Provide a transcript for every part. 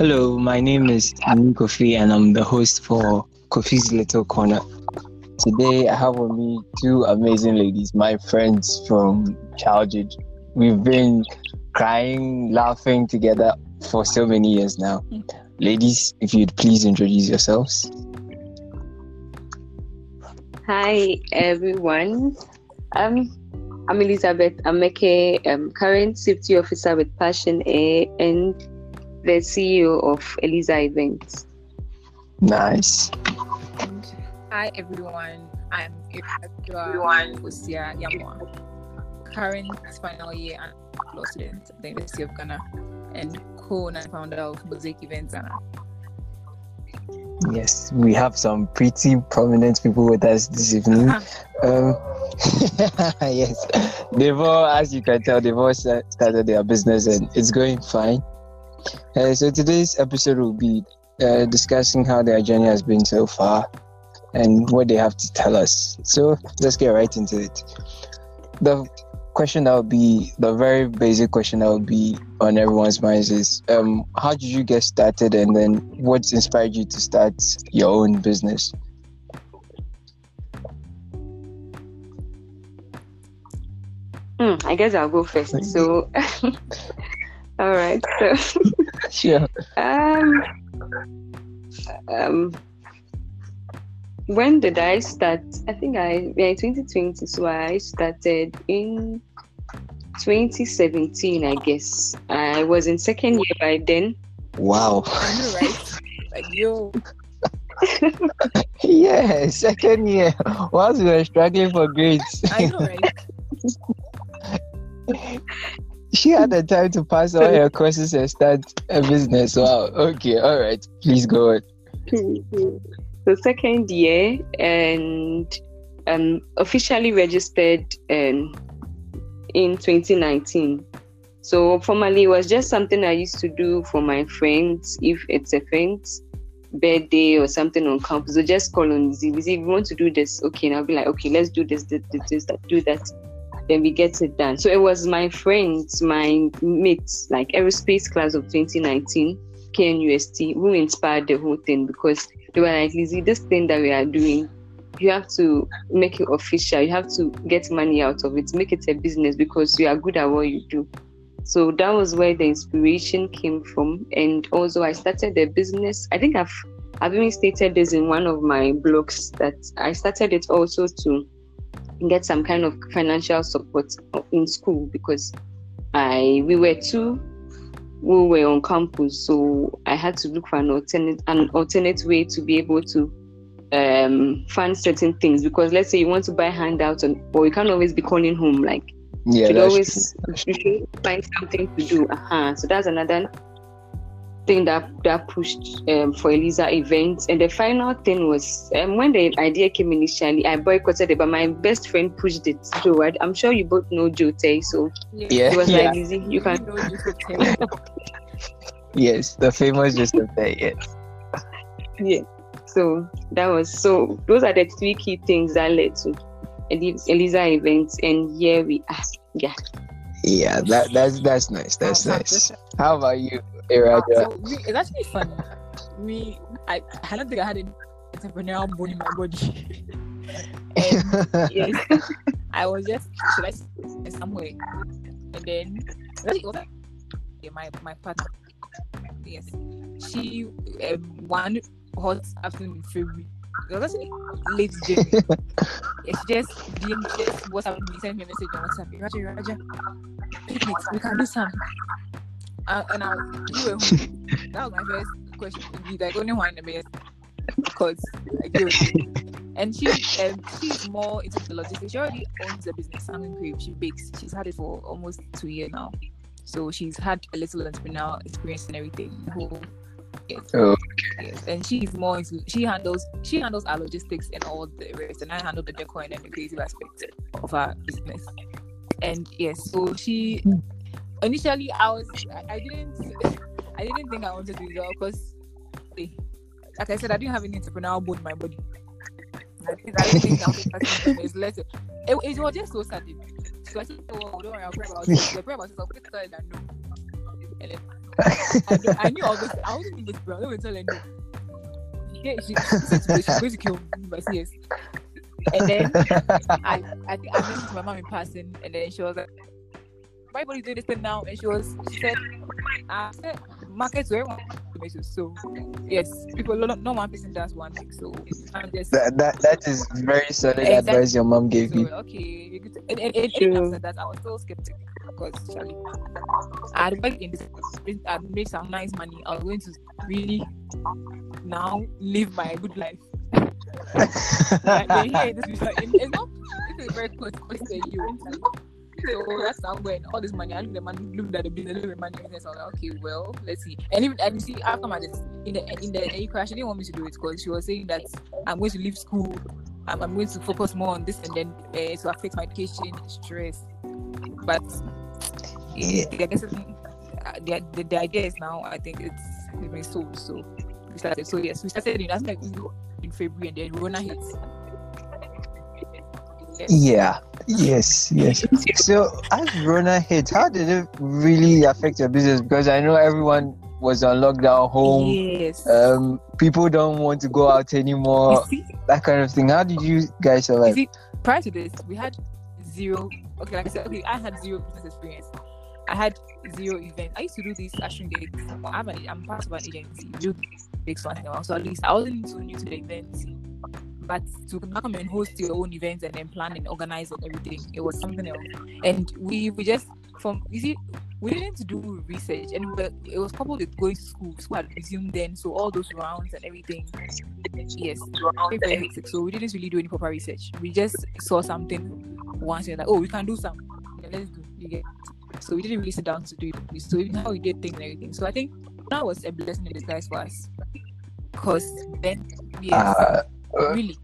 Hello, my name is Amin Kofi and I'm the host for Kofi's Little Corner. Today I have with me two amazing ladies, my friends from childhood. We've been crying, laughing together for so many years now. Ladies, if you'd please introduce yourselves. Hi everyone. Um, I'm Elizabeth Ameke, um, current safety officer with Passion A and the CEO of Eliza Events. Nice. Hi everyone, I'm everyone Usia Yamwa, current final year and law student at the University of Ghana and co-owner and founder of Mosaic Events Ghana. Yes, we have some pretty prominent people with us this evening. um, yes, they've all, as you can tell, they've all started their business and it's going fine. Uh, so today's episode will be uh, discussing how their journey has been so far and what they have to tell us. So let's get right into it. The question that will be the very basic question that will be on everyone's minds is um, how did you get started and then what inspired you to start your own business? Hmm, I guess I'll go first. So, all right. So, Sure. um, um, when did I start? I think I yeah, 2020. So I started in 2017, I guess. I was in second year by then. Wow. I know, right? like yo, Yeah, second year. Whilst we were struggling for grades, I know, right? she had the time to pass all her courses and start a business. Wow. Okay. All right. Please go on. so second year and um officially registered um, in 2019 so formally it was just something i used to do for my friends if it's a friend's birthday or something on campus so just call on Z. if you want to do this okay and i'll be like okay let's do this this this, this do that then we get it done so it was my friends my mates like aerospace class of 2019 KNUST who inspired the whole thing because they were like, Lizzie, this thing that we are doing, you have to make it official. You have to get money out of it, make it a business because you are good at what you do. So that was where the inspiration came from. And also, I started the business. I think I've I've even stated this in one of my blogs that I started it also to get some kind of financial support in school because I we were two we were on campus, so I had to look for an alternate an alternate way to be able to um fund certain things because let's say you want to buy handouts and or you can't always be calling home like Yeah. you should always you should find something to do. Uh-huh. So that's another thing that that pushed um, for Eliza events. And the final thing was um, when the idea came initially, I boycotted it, but my best friend pushed it. Joe, I, I'm sure you both know Joe Tay, so Yeah. he was yeah. like, Lizzie, you can know you. Yes. The famous just of that. Yes. yeah. So that was so. Those are the three key things that led to Eli- Eliza events, and here we are. Yeah. Yeah. That that's that's nice. That's nice. How about you, Uh, Iraja? so me, it's actually funny. Me, I, I don't think I had an entrepreneurial bone in my body. and Yes. I was just should I say somewhere, and then it was like yeah, my my partner. Yes, she um, one hot afternoon in February. It was actually late January. yeah, she just didn't just WhatsApp me, sent me a message on WhatsApp. Raja, Raja, picnics, we can do some. Uh, and I was, you were home. That was my first question. You like only one in the best because like, you were- and she um, she's more into the logistics. She already owns a business, Salmon Crave. She bakes. She's had it for almost two years now. So she's had a little entrepreneurial experience and everything. Yes, Oh, yes. And she's more into she handles she handles our logistics and all the rest, and I handle the decor and the creative aspect of our business. And yes, so she initially I was I, I didn't I didn't think I wanted to do that because like I said, I didn't have any entrepreneurial bone in my body. I I didn't think I was it. It, was just so sudden. So I said, oh, don't worry, I'll pray about it. I'll pray about it. I'll pray about it and I, knew, I. I wasn't in this, bro. I didn't tell her no. She, she said she's going to kill me, but yes. And then I, I, I mentioned to my mom in person, and then she was like, "My you doing this thing now," and she was, she said, "I said markets where everyone tomatoes. So yes, people no, no one person does one thing. So I'm just That, that that is very solid Exactly. advice your mom gave so, you. okay. And, and, and even True. after that, I was still skeptic because Charlie, I'd worked in this, I'd made some nice money. I was going to really now live my good life. Like, they hear this, it's like- it's not. This is very close to you. So that's how all this money, I looked at the money, looked at the business, looked at the money business. I was like, okay, well, let's see. And even and you see, after my this in the in the crash, she didn't want me to do it because she was saying that I'm going to leave school. I'm, I'm going to focus more on this and then uh, to affect my education, stress. But Yeah. I guess uh, the, the the idea is now. I think it's it's been sold. So we started. So yes, we started in that's like in February and then Rona hits. Yeah. Yes. Yes. So as Rona hit, how did it really affect your business? Because I know everyone was on lockdown home. Yes. Um, people don't want to go out anymore. That kind of thing. How did you guys you survive? see, prior to this, we had zero. Okay, like I said, okay, I had zero business experience. I had zero events. I used to do these fashion gigs. I'm, a, I'm part of an agency. Do gigs once in a while. So at least I wasn't too new to the events. But to come and host your own events and then plan and organize and everything, it was something else. And we we just from you see we didn't do research and it was coupled with going to school. School had resumed then, so all those rounds and everything. Yes, hectic. So we didn't really do any proper research. We just saw something once and like, oh, we can do some. Yeah, let's do. You get. So we didn't really sit down to do it. So even how we did things and everything. So I think that was a blessing in disguise for us. Cause then, yes, uh, really,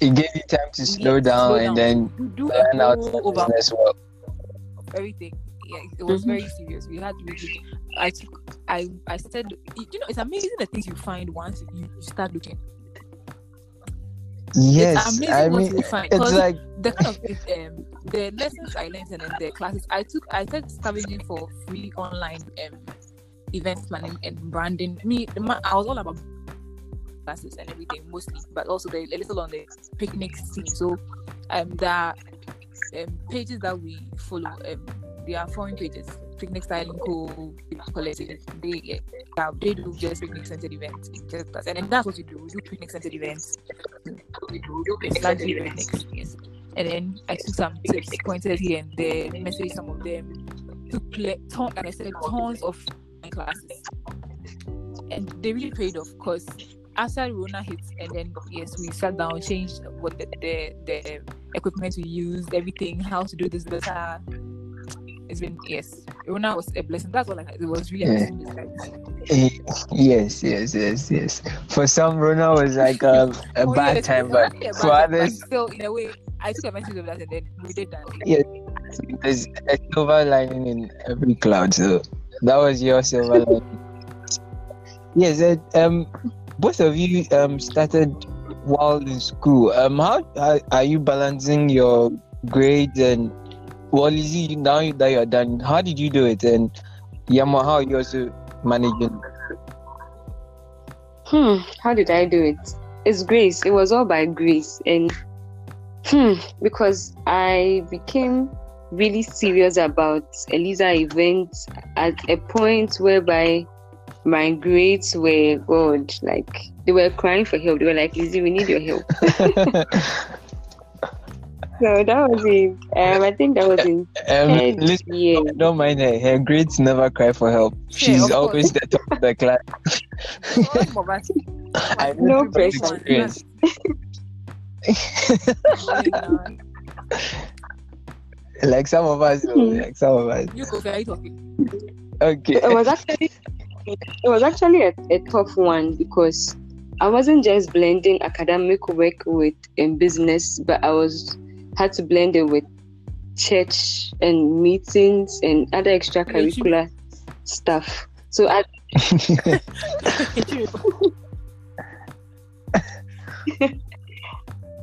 it gave you time to slow down slow and then do learn out the over business well. everything. Yeah, it was Mhm. very serious. We had to really. I took. I I said, you know, it's amazing the things you find once you, you start looking. Yes, amazing I what mean, you find, it's like the kind of um, the lessons I learned and then the classes I took, I started scavenging for free online um, event planning and branding. Me, I was all about classes and everything mostly, but also a little on the picnic scene. So, um, the um, pages that we follow, um, they are foreign pages. Picnic styling co collective. They uh, they do just picnic centered events. Just and then that's what we do. We do picnic centered events. And then I took some tips, pointers here and there, messaged some of them, to play, ton, like I said, tons of classes. And they really paid off because after Rona hit, and then yes, we sat down, changed what the, the, the equipment we used, everything, how to do this better. It's been yes, Rona was a blessing. That's what like it was really Yeah. eh, yes, yes, yes, yes. For some, Rona was like um, a Oh, bad yes, time, but actually for bad time, but others, still, in a way, I took advantage of that, and then we did that. Yes, there's a silver lining in every cloud. So that was your silver lining. Yes, it, um, both of you um started while in school. Um, how, how are you balancing your grades and well, Lizzie, now that you're done, how did you do it? And Yama, how are you also managing? Hmm, how did I do it? It's grace. It was all by grace. And hmm, because I became really serious about Eliza events at a point whereby my grades were good. like they were crying for help. They were like, Lizzie, we need your help. So that was it. Um, I think that was in um, third listen, year. don't mind her. Her grades never cry for help. She's of course. always the top of the class. Some of us- I No know from pressure. experience. like some of us, Hmm. like some of us. You go, are talking? Okay. it was actually it was actually a, a tough one because I wasn't just blending academic work with um, business, but I was had to blend it with church and meetings and other extracurricular stuff. So I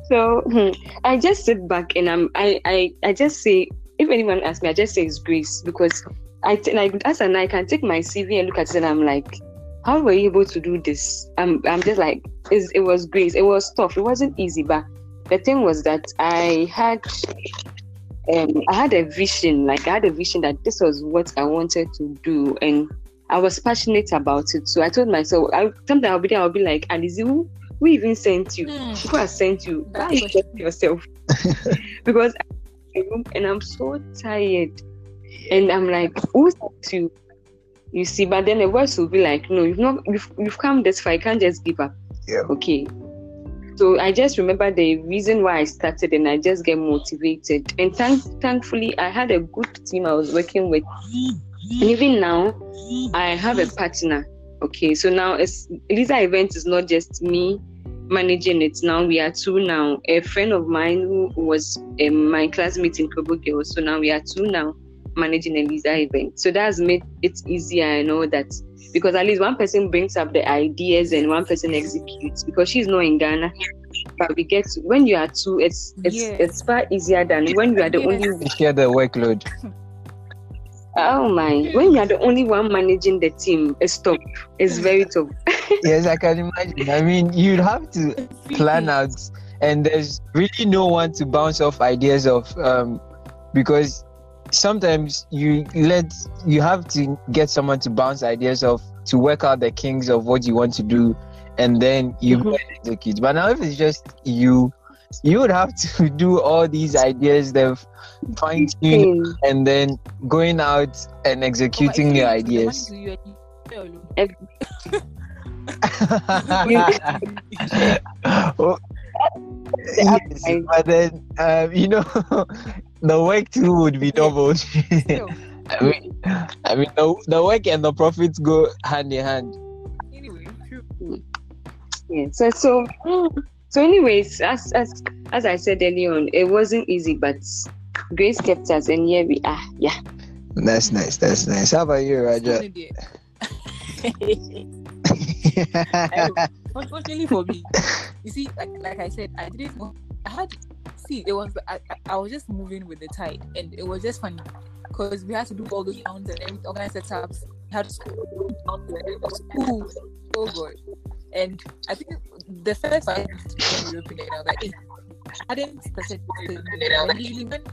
so hmm, I just sit back and I'm I, I I just say if anyone asks me, I just say it's grace because I t- like as an I can take my CV and look at it and I'm like, how were you able to do this? I'm I'm just like it's, it was great. It was tough. It wasn't easy, but the thing was that I had um I had a vision. Like I had a vision that this was what I wanted to do, and I was passionate about it. So I told myself, I sometimes I'll be there. I'll be like, Alizi, who, who even sent you? Hmm. Who has sent you? Why That's you yourself? because I'm and I'm so tired. And I'm like, who's to you see, but then the words will be like, no, you've not you've, you've come this far, you can't just give up. Yeah. Okay. So I just remember the reason why I started and I just get motivated. And thank thankfully I had a good team I was working with. And even now I have a partner. Okay. So now it's Eliza event is not just me managing it now we are two now a friend of mine who was um, my classmate in Kobo Girls so now we are two now managing Eliza event so that's made it easier and all that because at least one person brings up the ideas and one person executes because she's not in Ghana but we get to, when you are two it's it's Yes. it's far easier than when you are the Yes. only Share the workload. oh my when you are the only one managing the team it's tough it's very tough yes, I can imagine. I mean, you'd have to plan out, and there's really no one to bounce off ideas of, um, because sometimes you let you have to get someone to bounce ideas off to work out the kinks of what you want to do, and then you go Mhm. and execute. But now if it's just you, you would have to do all these ideas, the fine tune, Mm. and then going out and executing your ideas. Oh, yes, but then um, you know the work too would be doubled. I mean, I mean the, the work and the profits go hand in hand. Anyway, true. Yeah. So so so anyways, as as as I said earlier on, it wasn't easy, but grace kept us and here we are. Yeah. That's nice. That's nice. How about you, Raja? Funny there. Unfortunately for me, you see, like like I said, I didn't. know- I had see. It was I, I- was just moving with the tide, and it was just funny because we had to do all those rounds and organize setups. We had school, school. Oh god! And I think the first when we opened it, I was like, hey, I hadn't started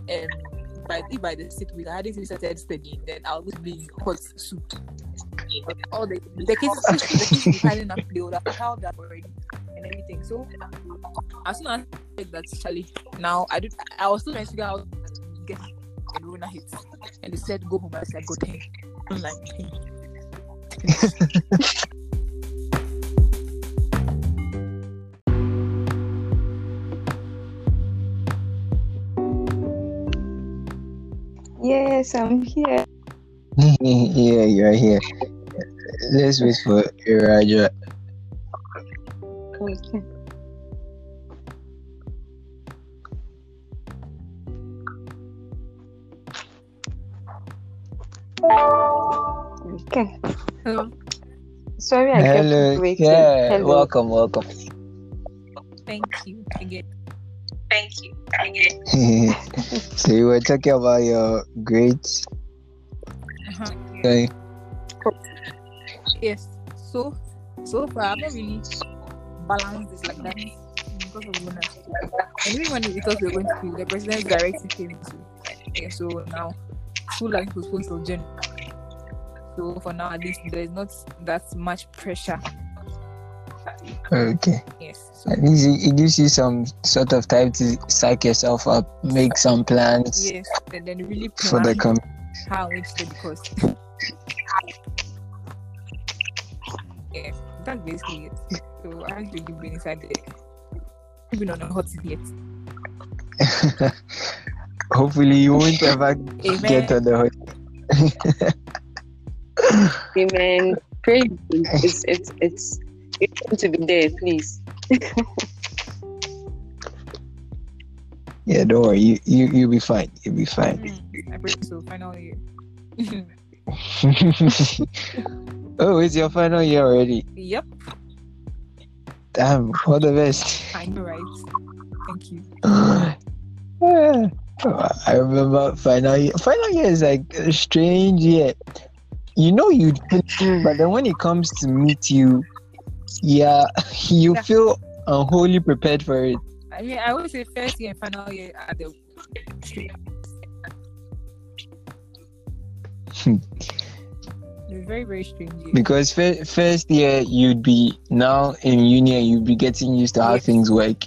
um by if by the sixth week I hadn't started studying, then I was being hot soup. All the the kids, the kids were piling up, they would have up already and everything. So as soon as I said that Charlie, now I did I was still trying to figure out get and Rona hits. And they said go home. I said go ten. I'm like Yes, I'm here. yeah, you're here. Let's wait for Raja. Okay. Okay. Hello. Sorry, I Hello. kept waiting. Yeah, Hello. welcome, welcome. Thank you again. Thank you. So you were talking about your grades. Uh-huh. Okay. Yes. So so far I've not really balanced this like that because of Luna. And even when we thought we were going to school, the president directly came to yeah, so now school like postponed till June. So for now at least there's not that much pressure. Okay. Yes. So At least it, it gives you some sort of time to psych yourself up, make some plans yes, and then really plan for the plan com. how I'm going to study yeah, that's basically it. So I haven't really been inside there. Been on a hot seat yet. Hopefully, you won't ever get on the hot. Amen. Pray. It's it's it's it's going to be there, please. Yeah, don't worry. You you you'll be fine. You'll be fine. Mm, I pray so. Final year. oh, it's your final year already. yep, Damn, all the best. I know, right? Thank you. Yeah, I remember final year. Final year is like a strange year. You know you, but then when it comes to meet you, yeah, you Yeah. feel unwholly prepared for it. I mean, I always say first year and final year are the hmm. It's very, very strange. year. Because fir- first year you'd be now in uni and you'd be getting used to how Yes. things work,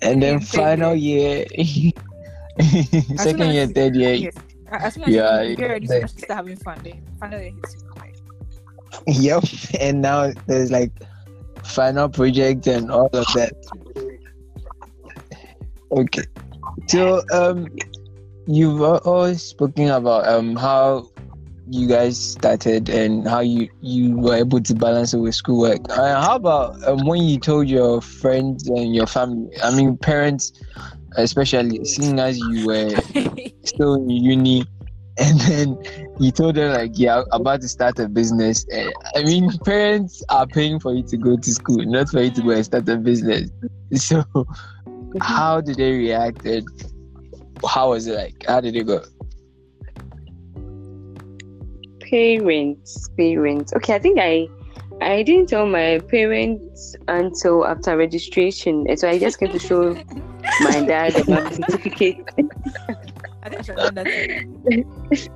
and then final year, As second year, third year, Yes. As soon as Yeah, you get ready to start having fun, then final year hits you. Yep. And now there's like final project and all of that. Okay. So um you've al- always spoken about um how you guys started and how you you were able to balance it with schoolwork. Uh, how about um, when you told your friends and your family, I mean parents especially seeing as you were still in uni and then you told them like yeah about to start a business Eh, i mean parents are paying for you to go to school not for you to go and start a business so how did they react and how was it like how did it go Parents, parents. Okay, I think I I didn't tell my parents until after registration. So I just came to show my dad the certificate. I think I should have done that.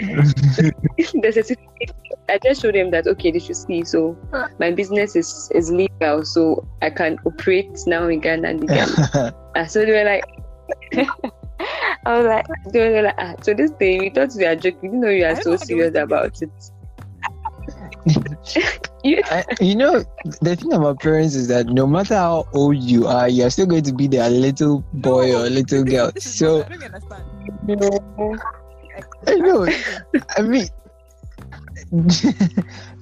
the certificate. I just showed them that okay, they should see. So my business is is legal, so I can operate now in Ghana legally. Ah, so they were like, I was like, they were like, ah, so this thing we thought we are joking. We didn't know you are so know how they serious about it. you, I, you know the thing about parents is that no matter how old you are you're still going to be their little boy or little girl this is so what I don't understand. know, I know. I mean,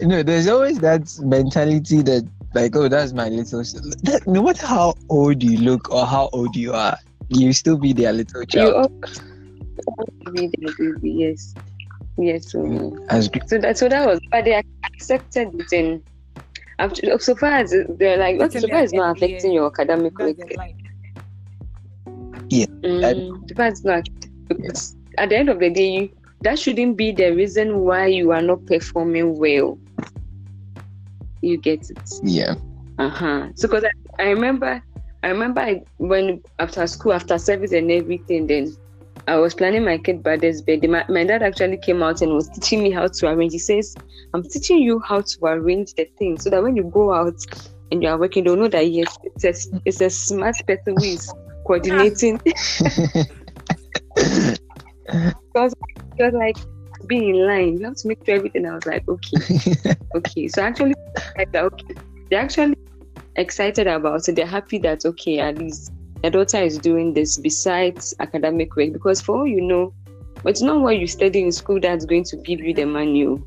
you know, there's always that mentality that, like, oh, that's my little. That, no matter how old you look or how old you are, you still be their little you child. all be the baby, yes, yes. So, As gr- so that so that was, but they accepted it in. after- So far as they're like, okay, so far it's not affecting your academic That's work. the line. Mm, so far it's not because at the end of the day, you, that shouldn't be the reason why you are not performing well. You get it. yeah, Uh-huh. So because I, I remember I remember I, when after school, after service and everything, then I was planning my kid brother's birthday. My, my dad actually came out and was teaching me how to arrange. He says, I'm teaching you how to arrange the thing so that when you go out and you are working, they'll know that yes, it's a, it's a smart person who is coordinating. because was like, being in line. You have to make sure everything. I was like, okay okay so actually like okay they're actually excited about it they're happy that okay at least their daughter is doing this besides academic work because for all you know but it's not what you study in school that's going to give you the manual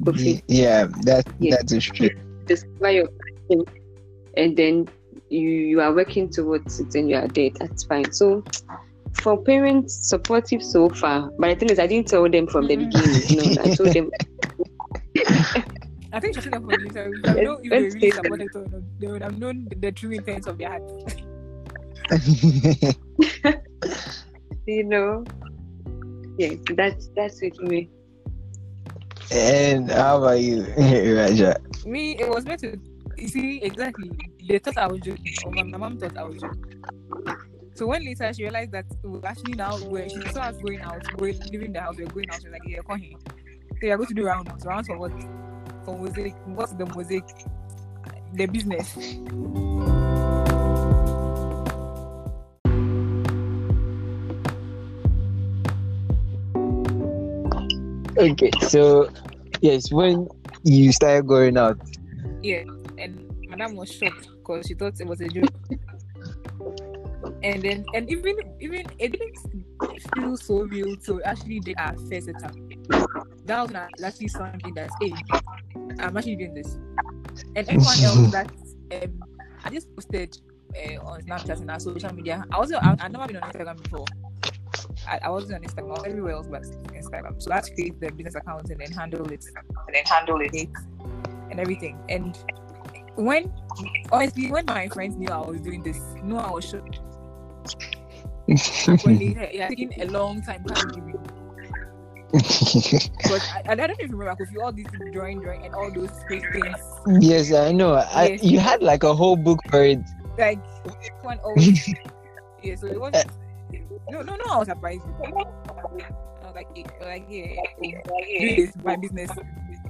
Y- yeah, that Yeah. that is true. discover your passion and then you you are working towards it and you are there that's fine so for parents supportive so far but the thing is i didn't tell them from the Mhm. beginning no i told them I think Shashina for you, so if I know if they Let's really supported it they would have known the, the true intents of their heart. you know yes that's that's with me and how about you, Raja? Me, it was meant to. You see, exactly. They thought I was joking, or my, my mom thought I was joking. So when later she realized that it was actually now where she saw us going out, going leaving the house, we're going out. She was like, "Yeah, come here. So you're going to do rounds. Rounds for what? For mosaic. What's the mosaic? The business. Okay, so yes, when you started going out, Yeah, and Madame was shocked because she thought it was a joke. And then, and even even it didn't feel so real to actually did our first setup. That was not actually something that's hey, I'm actually doing this. And everyone else that um, I just posted uh, on Snapchat and our social media. I was I, I've never been on Instagram before. I, I wasn't on Instagram. Everywhere else but Instagram. So I had to create the business account and then handle it and then handle it and everything. And when honestly, when my friends knew I was doing this, no, I was shocked. apparently it has taken a long time to give me. But I, I don't even remember because you all these drawing, drawing, and all those fake things. yes, I know. I, Yes. you had like a whole book for it. Like one always. yeah, so it was. Uh, No, no, no. I was surprised. I was like, like yeah, doing this my business.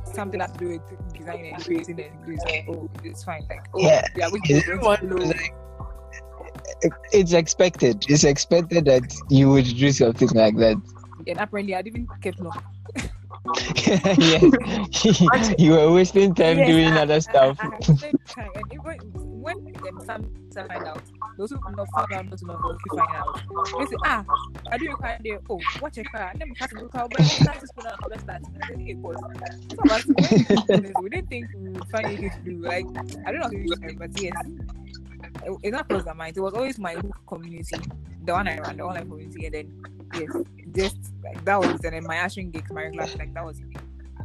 Something has to do with designing and creating and so. Oh, it's fine. Like, oh, Yeah. yeah, we can one- like, it's expected. It's expected that you would do something like that. And apparently, I didn't kept no. yes. you were wasting time Yes, doing I- other I- stuff. I, I, wasted time. And even when um, some find out, those who not found out not to know if you find out. They say, ah, I do require the oh, watch a car. Let me catch a car, but start to put on start. It was. Some of us, when we do this, we didn't think we would find anything to do. Like I don't know to use but yes. It- It's not crossed my mind. It was always my community, the one I ran, the online community, and then yes, just like that was. And then my action gigs, my regular, like that was it.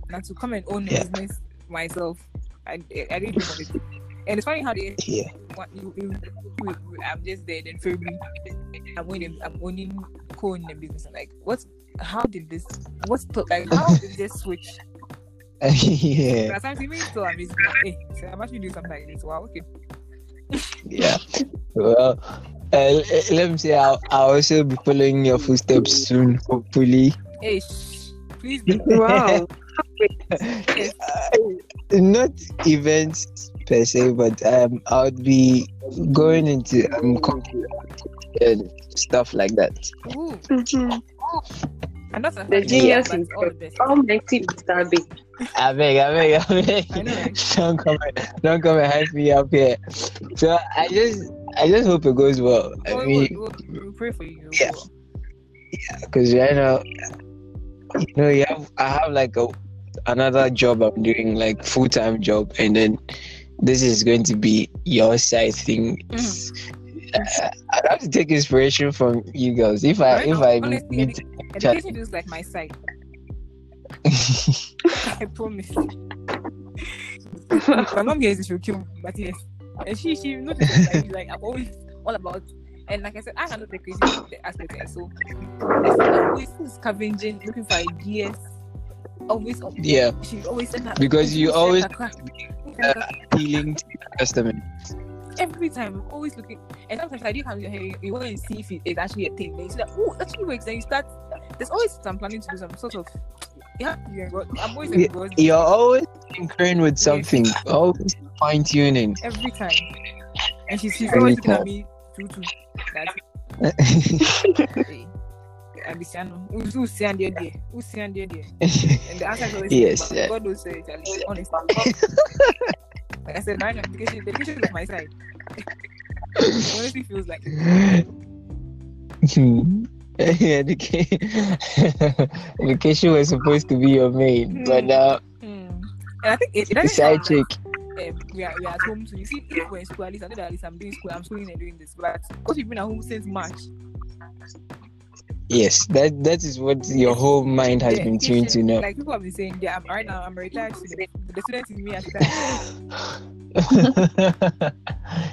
Now to come and own Yeah. business myself, I, I didn't do. And it's funny how they Yeah. you, you, you, I'm just there then February I'm owning I'm owning co-owning a business. I'm like what how did this what's the, like how did this switch? yeah. But sometimes even still I'm just like, hey, so I'm actually doing something like this. Wow, okay. Yeah. Well, uh, let me say I'll, I'll also be following your footsteps soon, hopefully. Hey shh, please. Wow. Yes. Not events per se, but um, I would be going into um, computer and stuff like that. Ooh, Mhm. I'm not a The genius but is all the best. Almighty Mr. Big. I beg, I beg, I beg. I don't come, and, don't come and hype me up here. So I just, I just hope it goes well. I We'll, mean, we'll, we'll pray for you. Yeah. because right now, you know, you have, I have like a another job I'm doing, like full time job, and then this is going to be your side thing. It's- I, I'd have to take inspiration from you girls. If I, Right if I honestly, meet, Education is like my side. I promise. my mom hears she'll kill me, but yes. And she she notices like, like I'm always all about and like I said, I handle the crazy aspect it. So I'm always oh, scavenging, looking for ideas. Always yeah, she always send her Because you always- uh, appealing to the customer. every time I'm always looking and sometimes I do come here you, you want to see if it is actually a thing. Then you see that oh actually works then you start there's always some planning to do some sort of yeah, I'm always engrossed You're always tinkering with something, always fine tuning. every time. And she's, she's always looking at me too too. That's. Abisiano, who's saying there there? Who's saying there there? And the answer is always Yes, yeah. God knows say Charlie, honestly. like I said, now, dedication, dedication is my side. Honestly feels like it. Education. Was supposed to be your main, but now Hmm. And I think it, it side chick. like, um, we are we are at home. So you see, if we're in school, at least I know that at least I'm doing school. I'm schooling and doing this. But because we've been at home since March, Yes, that that is what your whole mind has been tuned to now. Like people have been saying, yeah, I'm, right now I'm a retired student. The student is me at the time.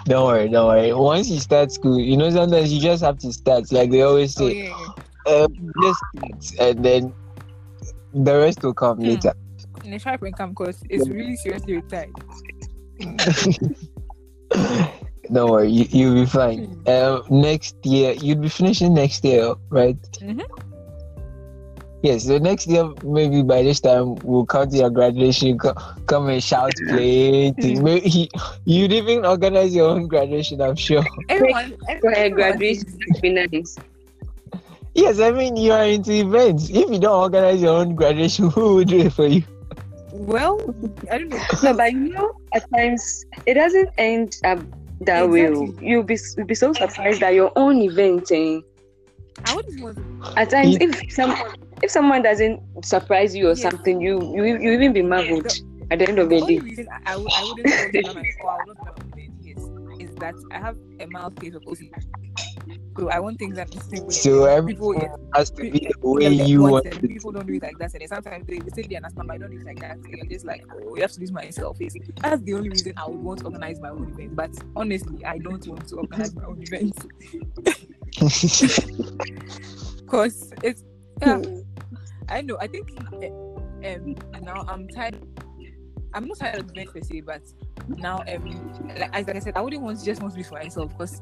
don't worry, don't worry. Once you start school, you know sometimes you just have to start. Like they always Oh say, yeah, yeah. uh, just start, and then the rest will come Hmm. later. And the sharp income because it's really seriously retired. Don't worry, you, you'll be fine. Uh, next year, you'll be finishing next year, right? Mhm. Yes, so next year, maybe by this time, we'll come to your graduation, co- come and shout, play. things. Maybe you'd even organize your own graduation, I'm sure. Everyone, everyone graduation, is- would be nice. Yes, I mean, you are into events. If you don't organize your own graduation, who will do it for you? Well, I don't know. No, but you know, at times it doesn't end up that way. Exactly. You'll be you'll be so surprised that your own event. Eh, I wouldn't want to. at times, It- if some if someone doesn't surprise you or Yes. something, you you you even be marveled at the end of The the only day. reason I, I, would, I wouldn't want to have my or I would not have is that I have a mild case of OCD. So I want things that the same way. So every- people, Has to be the way you want it. People don't do it like that, and sometimes they, say they understand, but I don't do it like that. And you're just like, oh, you have to use myself. That's the only reason I would want to organize my own event. But honestly, I don't want to organize my own event. Cause it's yeah. I know. I think uh, um now I'm tired. I'm not tired of events per se, but now um like as I said, I wouldn't want to just want to be for myself because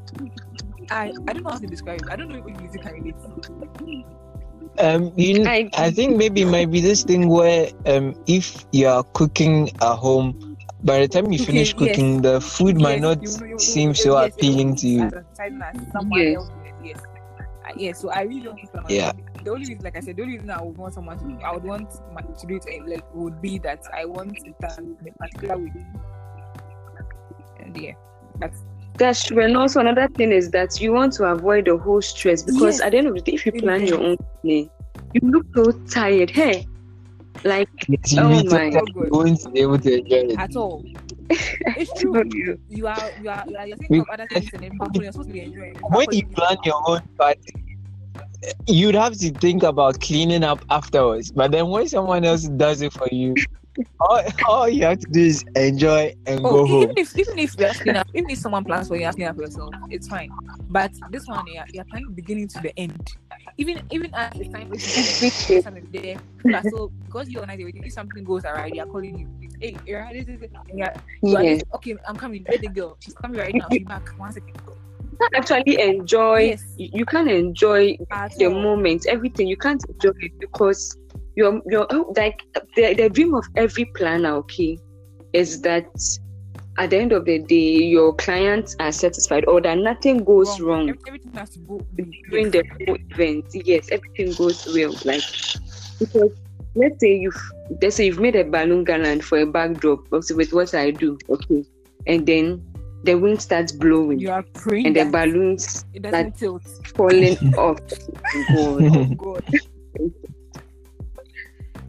I I don't know how to describe it. I don't know if music can relate. Um, you, kn- I- I think maybe it might be this thing where um, if you are cooking at home, by the time you Okay, finish yes. cooking, the food might not you- you- you- seem you- so yes, appealing to you. as a deciding as someone Yes. yes. Yes, so I really don't think someone Yeah. the only reason like I said, the only reason I would want someone to I would want my, to do it uh, like would be that I want it done in a particular way. And yeah. That's That's true. And also another thing is that you want to avoid the whole stress because Yes. at the end of the day, if you plan your own Exactly. day, you look so tired. Hey, like Yes, you Oh need my God. you won't be able to enjoy it. at all. It's true. you. You are you are you are you're thinking of other things and then you're supposed to be enjoying. When you plan your own party, you'd have to think about cleaning up afterwards. But then when someone else does it for you, all, all you have to do is enjoy and Oh, go e- home. even if even if you're asking up, even if someone plans for you, asking up for yourself, it's fine. But this one, you're, you're planning beginning to the end. Even even at the time, when Everything. something there, people are so because you organize everything. If something goes awry, they are calling you. Hey, you're right. This is it. You're, you are Yeah. just, okay, I'm coming. Let the girl. She's coming right now. Be back. One second. can't actually enjoy Yes. you, you can't enjoy At the all. moment everything you can't enjoy it because you're you're oh, like the, the dream of every planner okay is that at the end of the day your clients are satisfied or that nothing goes wrong Every- Everything has to go during the whole event yes everything goes well like because let's say you've let's say you've made a balloon garland for a backdrop also with what i do okay and then the wind starts blowing You are praying and the balloons it doesn't tilt. falling off. God. Oh God.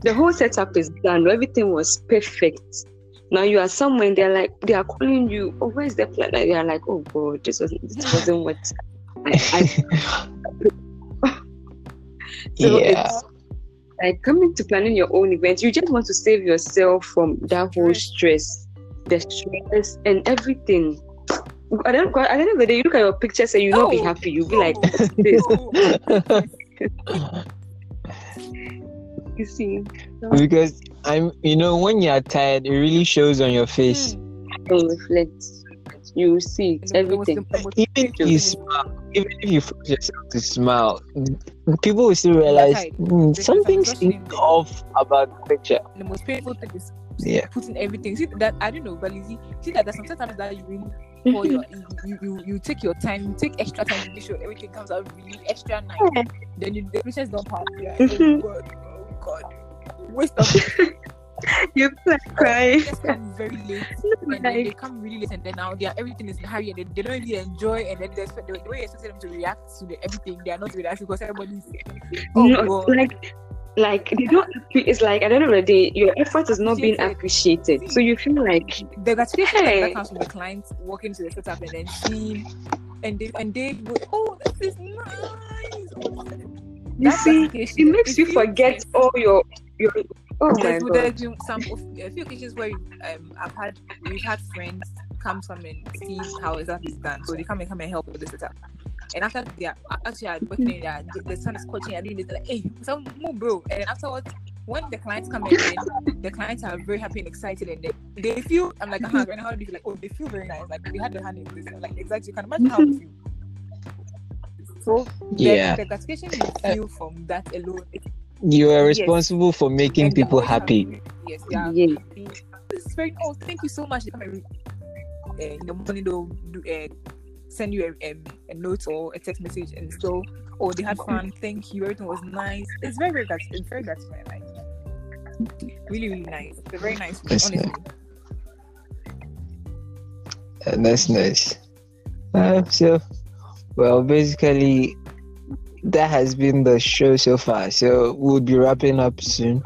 The whole setup is done. Everything was perfect. Now you are somewhere and they're like they are calling you. Oh, where's the plan? They are like, oh God, this wasn't this wasn't what I, I so yeah. it's like coming to planning your own event. You just want to save yourself from that whole stress, the stress and everything. I don't. At the end of the day, you look at your pictures and you not be Oh. happy. You'll be like, Oh. you see. because I'm, you know, when you're tired, it really shows on your face. It reflects. You see And everything. Even if you smile, even if you force yourself to smile, people will still realize tired. "Hmm, There's something some seems off about the picture. the most painful thing is Yeah. putting everything. See that I don't know, but you see, see that there's sometimes that you really for your you, you, you you take your time, you take extra time to make sure everything comes out really extra nice. Then you, the pictures don't pass. You're like, oh. God, oh waste of. You like crying. Just come very late, and then they come really late, and then now they are, everything is in hurry, and they, they don't really enjoy, and then they expect, the, the way you expect them to react to the, everything, they are not reacting because everybody's oh No, god. like, like they don't. It's like at the end of the day, your effort is not being Appreciated. So you feel like the gratification Hey. that comes from the client walking to the setup and then seeing and they and they go, oh this is nice. Oh, you see, it makes you forget all your your. Oh my god. some of a few occasions where um, I've had we've had friends come come and see how exactly it's done. So they come and come and help with the setup. And after they are actually are working in there, the, the sun is coaching and they're like, hey, some more bro. And afterwards, when the clients come in, then the clients are very happy and excited and they, they feel I'm like, uh-huh, now how do you feel like, oh, they feel very nice. Like they had their hand in this, like exactly you can imagine how they feel. So Yeah. the gratification you feel from that alone You are Yes. responsible for making and people always happy. Yes, yeah. Yeah. This very oh, thank you so much. They come and, uh, in the morning they'll do, uh, send you a, um, a note or a text message and so oh they had fun, thank you, everything was nice. It's very very grat- it's very gratifying, like really really nice. It's a very nice That's honestly. And that's nice. Uh, so, well, basically, that has been the show so far. So we'll be wrapping up soon.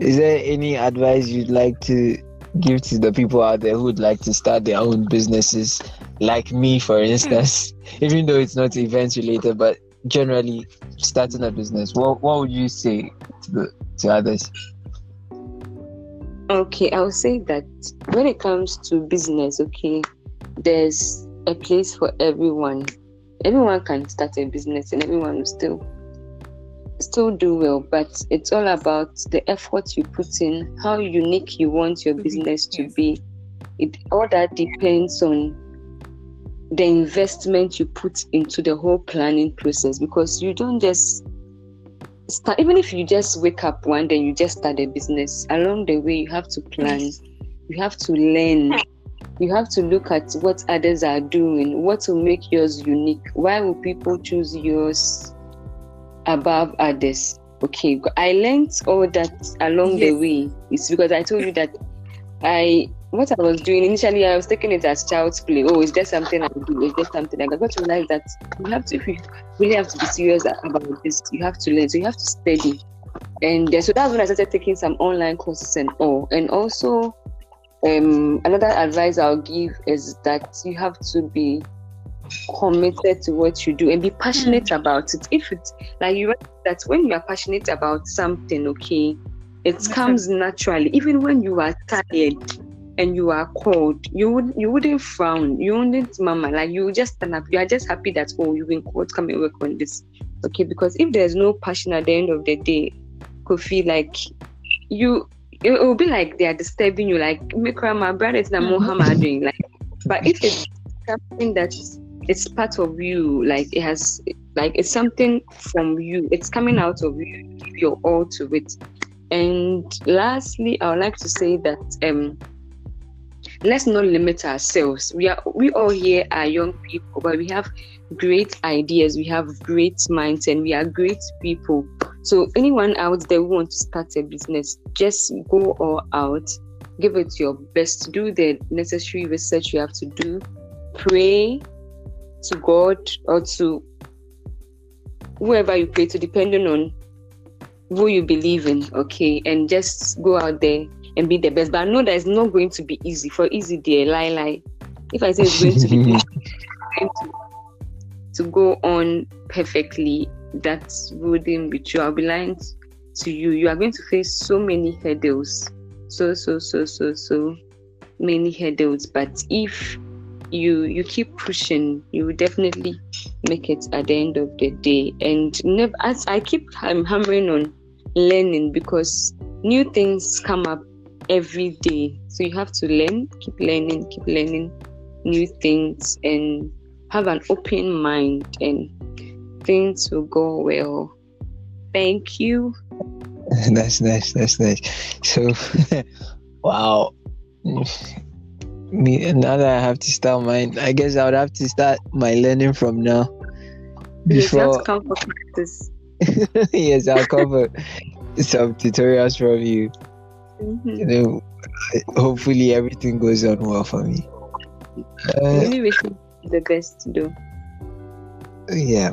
Is there any advice you'd like to give to the people out there who would like to start their own businesses, like me, for hmm. instance? Even though it's not events related, but generally starting a business. What What would you say to the to others? Okay, I would say that when it comes to business, okay, there's a place for everyone. Everyone can start a business and everyone will still still do well, but it's all about the effort you put in, how unique you want your mm-hmm. business to be. It all that depends on the investment you put into the whole planning process because you don't just start even if you just wake up one day you just start a business along the way you have to plan you have to learn you have to look at what others are doing what will make yours unique. Why will people choose yours above others? Okay i learned all that along the way. It's because i told you that i what i was doing initially i was taking it as child's play. Oh is there something i do Is there something i got to realize that you have to you really have to be serious about this you have to learn so you have to study. And uh, so that's when i started taking some online courses and all. And also um, another advice i'll give is that you have to be committed to what you do and be passionate about it. If it's like you realize that when you are passionate about something okay it Naturally. comes naturally. Even when you are tired and you are cold you would you wouldn't frown. You wouldn't mama like you would just stand up. You are just happy that oh you've been called come and work on this. Okay because if there's no passion at the end of the day could feel like you it, it will be like they are disturbing you like make my brother is not Mhm. Muhammad doing like but if it's something that it's part of you like it has like it's something from you it's coming out of you you give your all to it and lastly i would like to say that um let's not limit ourselves we are we all here are young people but we have great ideas we have great minds and we are great people. So anyone out there who want to start a business just go all out. Give it your best. Do the necessary research you have to do. Pray to god or to whoever you pray to depending on who you believe in okay? And just go out there and be the best. But i know that it's not going to be easy. For easy dear lie lie. If i say it's going to be easy, to, go on perfectly that wouldn't be true. I'll be lying to you. You are going to face so many hurdles. So so so so so many hurdles. But if you you keep pushing you will definitely make it at the end of the day. And never as i keep um, hammering on learning because new things come up every day. So you have to learn keep learning keep learning new things and have an open mind and things will go well thank you that's nice. That's nice. So, wow. Me now that I have to start mine, I guess I would have to start my learning from now. Yes, Before, to come for practice yes, I'll cover some tutorials from you. Mhm. You know, hopefully everything goes on well for me. Uh, really the best to do yeah.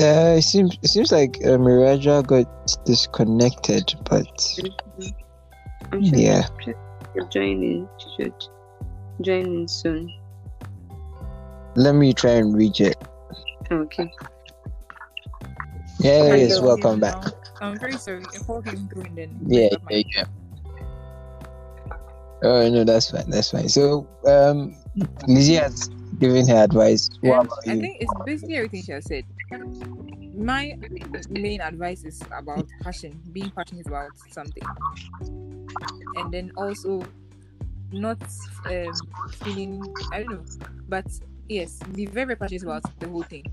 Uh, it seems it seems like uh, Miraja got disconnected, but i'm sure Yeah. she'll she'll join in she should join in soon let me try and reach it. okay Yeah, Hi, yes, welcome back. no, I'm very sorry. A call came through and then. Yeah, got my- yeah, yeah. Oh no, that's fine. That's fine. So, um, Lizzie has given her advice. Um, I think it's basically everything she has said. My main advice is about passion, being passionate about something, and then also not um, feeling I don't know, but yes, be very very passionate about the whole thing.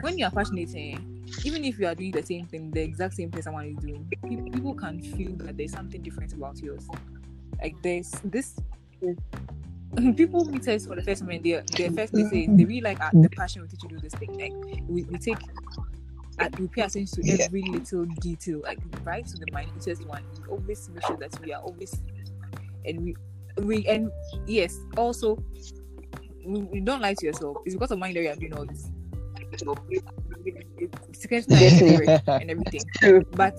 When you are passionate, eh, even if you are doing the same thing, the exact same thing someone is doing, people can feel that there's something different about yours. Like there's this people meet us for the first time and they they first they say they really like uh, the passion with which you do this thing. Like we, we take uh, we pay attention to Yeah. every little detail, like right to the minutest one. We always make sure that we are always and we we and yes, also we, we don't lie to yourself. It's because of money that we are doing all this. It's and everything. But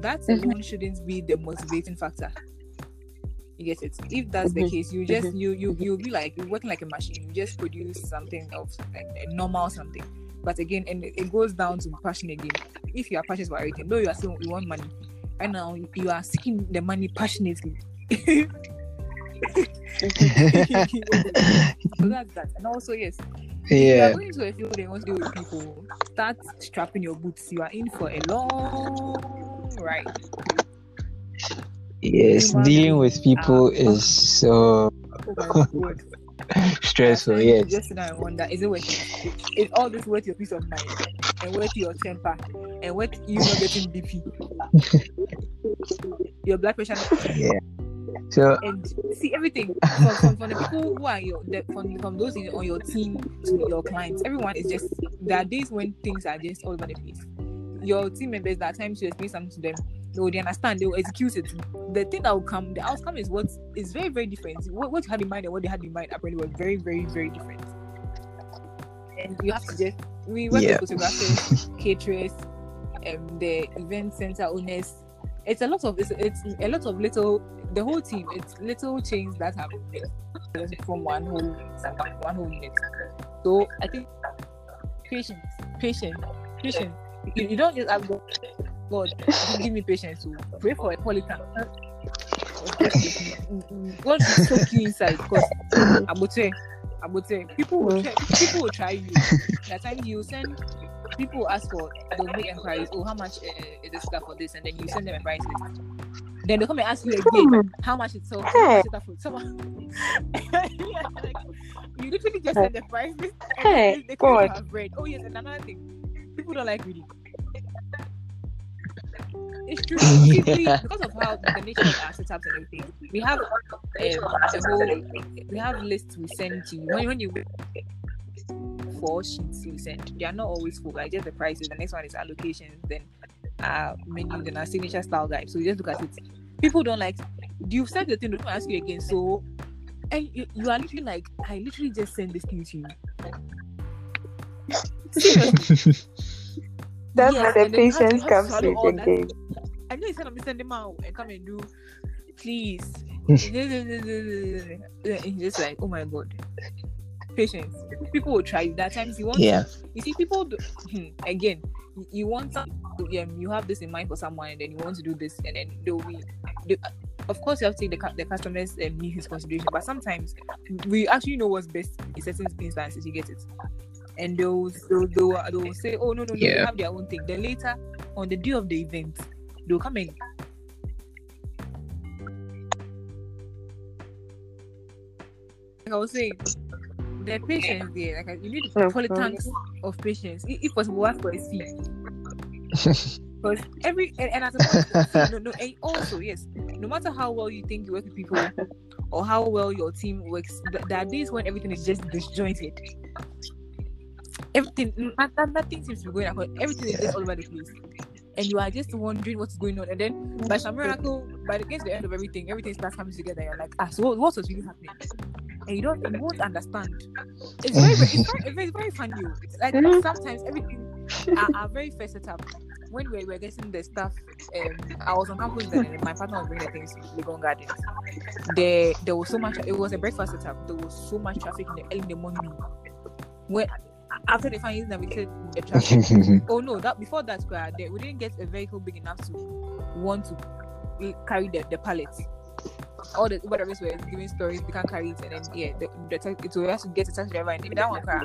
that alone shouldn't be the motivating factor. You get it? If that's the Mhm. case, you just you you you'll be like you're working like a machine. You just produce something of like a normal something. But again, and it goes down to passion again. If you are passionate about everything, though you are still you want money, and now you are seeking the money passionately. so that's that. And also, yes, if you are yeah. going to a field and want to deal with people, start strapping your boots. You are in for a long ride. Yes, dealing with people are- is so stressful. Yes. Just sit down and wonder, is it worth it? Is all this worth your peace of mind and worth your temper and worth you not getting BP? your blood pressure Yeah. So and see everything from, from, from the people who are your the, from, from those in, on your team to your clients. Everyone is just there are days when things are just all over the place. Your team members, there are times you explain something to them, they understand, they will execute it. The thing that will come, the outcome is what is very, very different. What, what you had in mind and what they had in mind apparently were very, very, very different. And you have to just we work Yeah. with photographers, caterers, um, the event center owners. It's a lot of it's, it's a lot of little the whole team. It's little chains that have from one whole one whole unit. So I think patience, patience, patience. You, you don't just God, God, give me patience to pray for a polycan. God will soak you inside because I would say, I would say, people will try, people will try you. That time you send, people ask for, they'll make inquiries. Oh, how much uh, is this stuff for this? And then you send them a price list. Then they come and ask you again how much it's sold. How much is that for? Someone, Yeah, like, you literally just send the price list. Hey, they, they God. have read. Oh yes, and another thing, people don't like reading. It's true. See, we- because of how the nature of our setups and everything, we have um, a whole we have lists we send to you when, when you four sheets we send. They are not always full, like just the prices. The next one is allocations, then uh menu, then our signature style guide. So you just look at it. People don't like Do you send the thing, they don't ask you again. So and you, you are literally like, I literally just send this thing to you. That's Yes, where the then you have patience you comes swallow in all that. again. I know you said I'm send them out and come and do, please. and just like, oh my god, patience. People will try you. That times you want. yeah. You see, people do, hmm, again. you- want some, yeah, you have this in mind for someone, and then you want to do this, and then they'll be. They, of course, you have to take the, the customer's um, needs into consideration, but sometimes we actually know what's best in certain instances. You get it, and they'll they'll, they'll, they'll say, "Oh no, no, no," they have their own thing. Then later, on the day of the event, they'll come like I was saying, the patience there, like you need tanks of patience. If, possible, ask for a seat. Because every and, and as a point, no, no, and also yes, no matter how well you think you work with people or how well your team works, th- there are days when everything is just disjointed. Everything, no- no- nothing seems to be going according. Everything is just all over the place, and you are just wondering what's going on. And then by some miracle, by the the end of everything, everything starts coming together. You're like, ah, so what, was really happening? And you don't, you won't understand. It's very, it's very, very, very funny. Like sometimes everything, our, our very first setup, when we were getting the stuff, um, I was on campus then, and my partner was bringing the things to Legon Gardens. There, there was so much. It was a breakfast setup. There was so much traffic in the early in the morning. When after they finally navigated the traffic, oh no, that before that, uh, they, we didn't get a vehicle big enough to want to carry the, the pallets. All the Uber drivers were giving stories, they can't carry it, and then yeah, the, the taxi, it will have to get a taxi driver, and even that one car,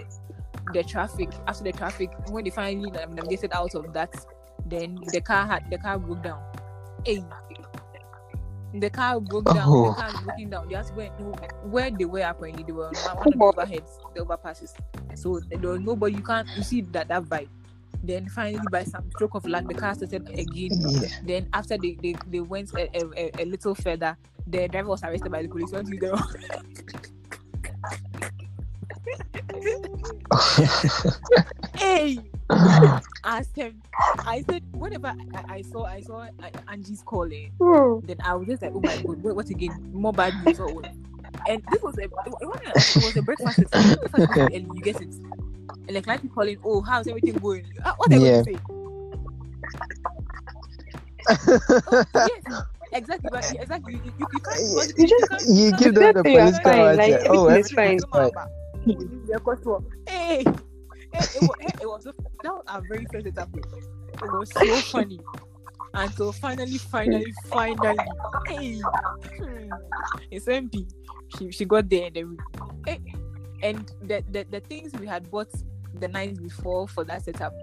the traffic after the traffic, when they finally nav- navigated out of that, then the car had the car broke down. Hey, the car broke down. Oh. The car was broken down. They asked where where they were apparently they were on one of the overheads, the overpasses. So there was nobody. You can't you see that that vibe. Then finally, by some stroke of luck, the car started again. Yeah. Then after they, they, they went a, a, a- little further, the driver was arrested by the police. To the wrong. Hey, I him. I said, whenever I, I saw I saw Angie's calling, Hmm. then I was just like, oh my god, what, what again? More bad news or what? And this was a it was a breakfast. It was breakfast was you get it. And like client calling, oh, how's everything going? Uh, What they Yeah. going say? Oh, yes, exactly, but exactly. You, you, you can't. You You, just- you give them the political fine, like. Oh, everything is fine. Hey, hey, it was, it was so, that was our very first. It was so funny. until finally, finally, finally, hey, hmm, it's MP. She she got there and then we, eh, and the, the the things we had bought the night before for that setup.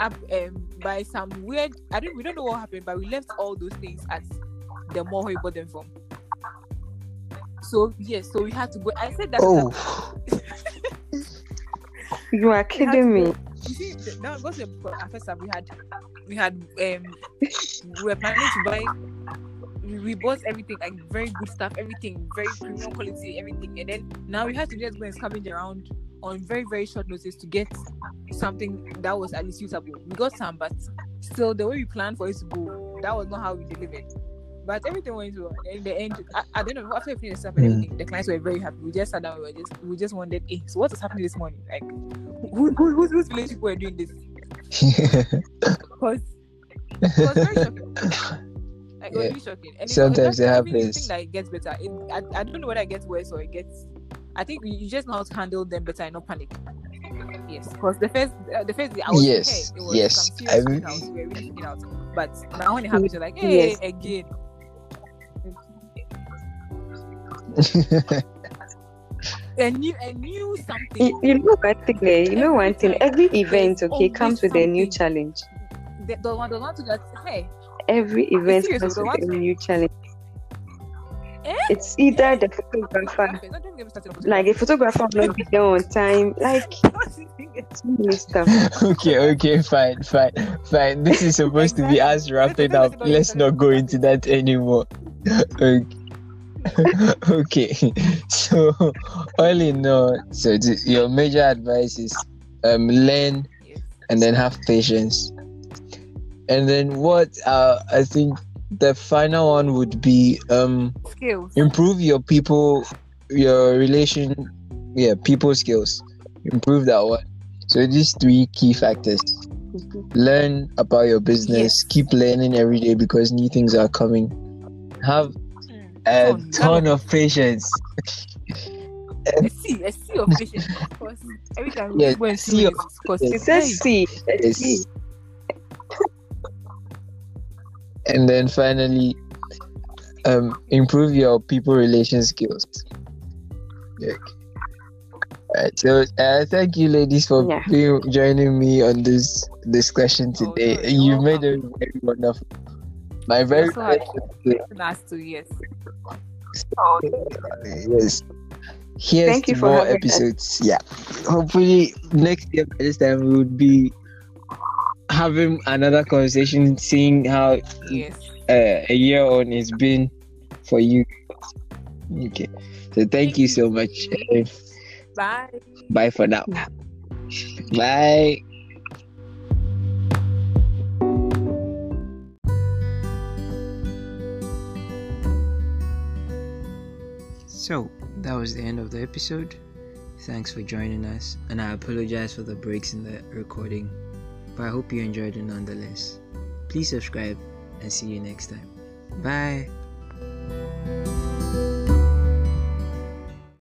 Up um, by some weird, I don't we don't know what happened, but we left all those things at the mall we bought them from. So yes, so we had to go. I said that. Oh, You are kidding me. You see, that was the first time we had we had um we were planning to buy we, we bought everything like very good stuff, everything very premium quality, everything, and then now we had to just go and scavenge around on very very short notice to get something that was at least usable. We got some, but still the way we planned for it to go, that was not how we delivered. But everything went well. In the end, the end of after we finished stuff and Mm. everything, the clients were very happy. We just sat down. We were just we just wondered, hey, so what is happening this morning? Like, who, who, whose village people are doing this? Because it was very shocking. Like, it was Yeah. really shocking. And Sometimes it it happens. that it gets better. It, I, I don't know whether it gets worse or it gets. I think you just know how to handle them better and not panic. Yes, because the first uh, the first day I was Yes, okay. It was yes, I out. We were really freaking out. But now when it happens, you're like, hey, Yes. again. A new, a new something. You, you know one thing, eh? You know one thing. Every event, okay, comes with always a new challenge. The, the one, the one to that. Hey, Every event serious, comes the with a new challenge. Eh? It's either the photographer, okay, don't get me started on like a photographer will not be there on time, like photography. so many stuff. okay, okay, fine, fine, fine. This is supposed to be us wrapping up. Let's not go into that anymore. Okay. okay. So, all in all, so your major advice is um learn and then have patience. And then what uh, I think the final one would be um Skills. improve your people your relation yeah people skills improve that one so these three key factors learn about your business Yes. keep learning every day because new things are coming have a Oh, no. ton of patience a sea, a sea of patience. Of course, every time Yeah, we go and sea see of- of course, It says C. Yes. C. and then finally um improve your people relation skills okay. Alright, so uh, thank you ladies for Yeah. being joining me on this discussion Oh, today you're you made it welcome. very wonderful my very so happy. first Us too, yes. yes here's Thank you for more having us. episodes yeah hopefully next year by this time we would be having another conversation seeing how Yes. uh, a year on it's been for you. Okay. So thank you so much. Bye. Bye for now. Bye. So that was the end of the episode. Thanks for joining us, and I apologize for the breaks in the recording, but I hope you enjoyed it nonetheless. Please subscribe and see you next time. Bye.